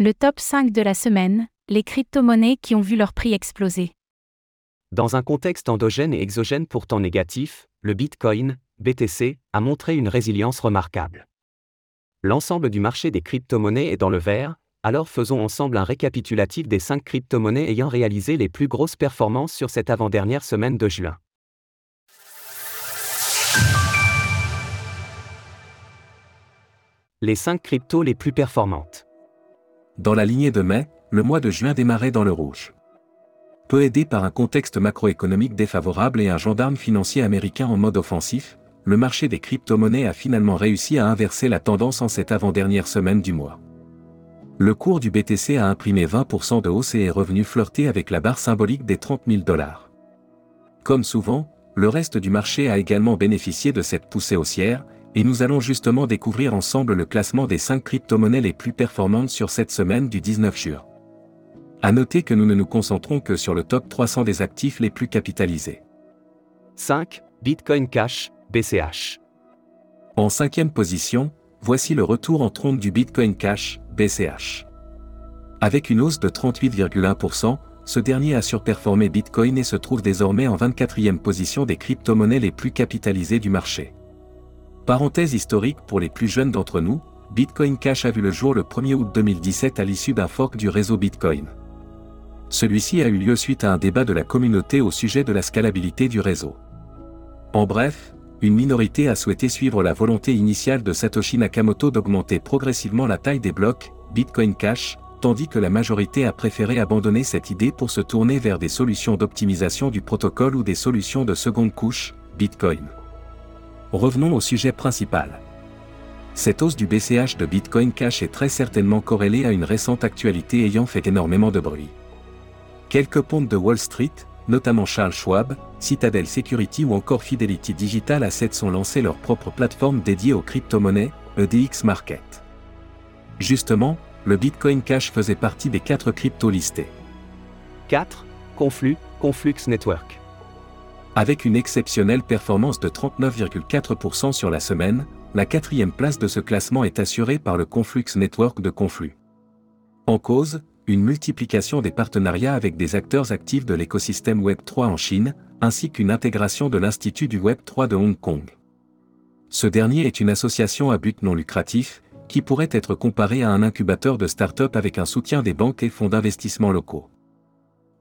Le top 5 de la semaine, les crypto-monnaies qui ont vu leur prix exploser. Dans un contexte endogène et exogène pourtant négatif, le Bitcoin, BTC, a montré une résilience remarquable. L'ensemble du marché des crypto-monnaies est dans le vert, alors faisons ensemble un récapitulatif des 5 crypto-monnaies ayant réalisé les plus grosses performances sur cette avant-dernière semaine de juin. Les 5 cryptos les plus performantes. Dans la lignée de mai, le mois de juin démarrait dans le rouge. Peu aidé par un contexte macroéconomique défavorable et un gendarme financier américain en mode offensif, le marché des crypto-monnaies a finalement réussi à inverser la tendance en cette avant-dernière semaine du mois. Le cours du BTC a imprimé 20% de hausse et est revenu flirter avec la barre symbolique des 30 000 dollars. Comme souvent, le reste du marché a également bénéficié de cette poussée haussière, et nous allons justement découvrir ensemble le classement des 5 crypto-monnaies les plus performantes sur cette semaine du 19 juin. À noter que nous ne nous concentrons que sur le top 300 des actifs les plus capitalisés. 5. Bitcoin Cash, BCH. En cinquième position, voici le retour en trompe du Bitcoin Cash, BCH. Avec une hausse de 38,1%, ce dernier a surperformé Bitcoin et se trouve désormais en 24e position des crypto-monnaies les plus capitalisées du marché. Parenthèse historique pour les plus jeunes d'entre nous, Bitcoin Cash a vu le jour le 1er août 2017 à l'issue d'un fork du réseau Bitcoin. Celui-ci a eu lieu suite à un débat de la communauté au sujet de la scalabilité du réseau. En bref, une minorité a souhaité suivre la volonté initiale de Satoshi Nakamoto d'augmenter progressivement la taille des blocs, Bitcoin Cash, tandis que la majorité a préféré abandonner cette idée pour se tourner vers des solutions d'optimisation du protocole ou des solutions de seconde couche, Bitcoin. Revenons au sujet principal. Cette hausse du BCH de Bitcoin Cash est très certainement corrélée à une récente actualité ayant fait énormément de bruit. Quelques pontes de Wall Street, notamment Charles Schwab, Citadel Security ou encore Fidelity Digital Assets ont lancé leur propre plateforme dédiée aux crypto-monnaies, EDX Market. Justement, le Bitcoin Cash faisait partie des quatre cryptos listés. 4. Conflux, Conflux Network. Avec une exceptionnelle performance de 39,4% sur la semaine, la quatrième place de ce classement est assurée par le Conflux Network de Conflux. En cause, une multiplication des partenariats avec des acteurs actifs de l'écosystème Web3 en Chine, ainsi qu'une intégration de l'Institut du Web3 de Hong Kong. Ce dernier est une association à but non lucratif, qui pourrait être comparé à un incubateur de start-up avec un soutien des banques et fonds d'investissement locaux.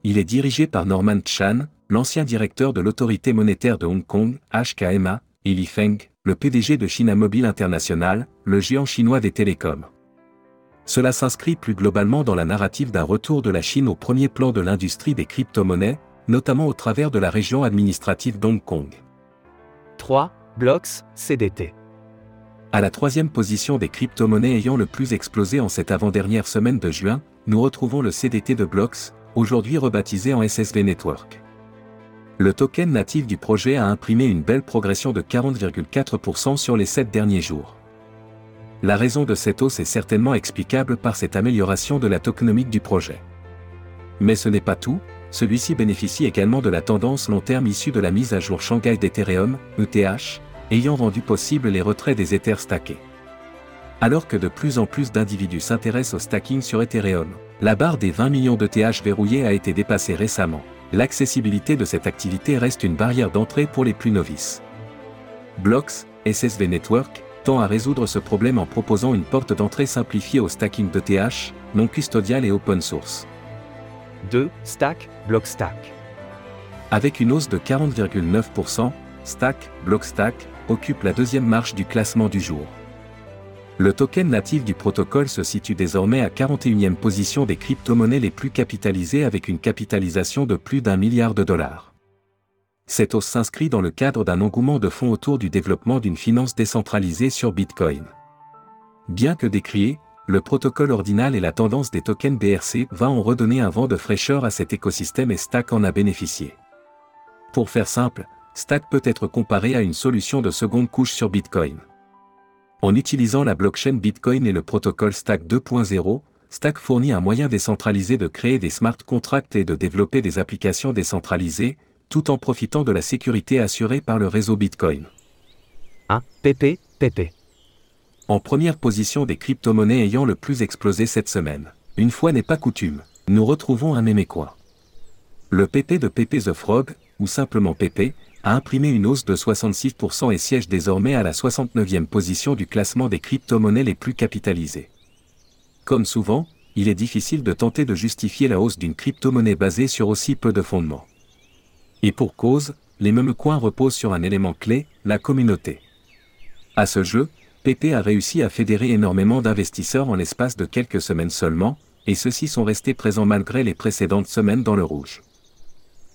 Il est dirigé par Norman Chan, l'ancien directeur de l'autorité monétaire de Hong Kong, HKMA, et Li Feng, le PDG de China Mobile International, le géant chinois des télécoms. Cela s'inscrit plus globalement dans la narrative d'un retour de la Chine au premier plan de l'industrie des crypto-monnaies, notamment au travers de la région administrative d'Hong Kong. 3. Blocks, CDT. À la troisième position des crypto-monnaies ayant le plus explosé en cette avant-dernière semaine de juin, nous retrouvons le CDT de Blocks, aujourd'hui rebaptisé en SSV Network le token natif du projet a imprimé une belle progression de 40,4% sur les 7 derniers jours. La raison de cette hausse est certainement explicable par cette amélioration de la tokenomique du projet. Mais ce n'est pas tout, celui-ci bénéficie également de la tendance long terme issue de la mise à jour Shanghai d'Ethereum, ETH, ayant rendu possible les retraits des Ethers stackés. Alors que de plus en plus d'individus s'intéressent au stacking sur Ethereum, la barre des 20 millions d'ETH verrouillés a été dépassée récemment l'accessibilité de cette activité reste une barrière d'entrée pour les plus novices. Blocks, SSV Network, tend à résoudre ce problème en proposant une porte d'entrée simplifiée au stacking d'ETH, non custodial et open source. 2. Stack, Blockstack. Avec une hausse de 40,9%, Stack, Blockstack, occupe la deuxième marche du classement du jour. Le token natif du protocole se situe désormais à 41e position des crypto-monnaies les plus capitalisées avec une capitalisation de plus d'un milliard de dollars. Cette hausse s'inscrit dans le cadre d'un engouement de fonds autour du développement d'une finance décentralisée sur Bitcoin. Bien que décrié, le protocole ordinal et la tendance des tokens BRC va en redonner un vent de fraîcheur à cet écosystème et Stack en a bénéficié. Pour faire simple, Stack peut être comparé à une solution de seconde couche sur Bitcoin. En utilisant la blockchain Bitcoin et le protocole Stack 2.0, Stack fournit un moyen décentralisé de créer des smart contracts et de développer des applications décentralisées, tout en profitant de la sécurité assurée par le réseau Bitcoin. 1. PP, En première position des crypto-monnaies ayant le plus explosé cette semaine. Une fois n'est pas coutume, nous retrouvons un Mémécois. Le PP de PP The Frog, ou simplement PP, a imprimé une hausse de 66% et siège désormais à la 69e position du classement des crypto-monnaies les plus capitalisées. Comme souvent, il est difficile de tenter de justifier la hausse d'une crypto-monnaie basée sur aussi peu de fondements. Et pour cause, les mêmes coins reposent sur un élément clé, la communauté. À ce jeu, PP a réussi à fédérer énormément d'investisseurs en l'espace de quelques semaines seulement, et ceux-ci sont restés présents malgré les précédentes semaines dans le rouge.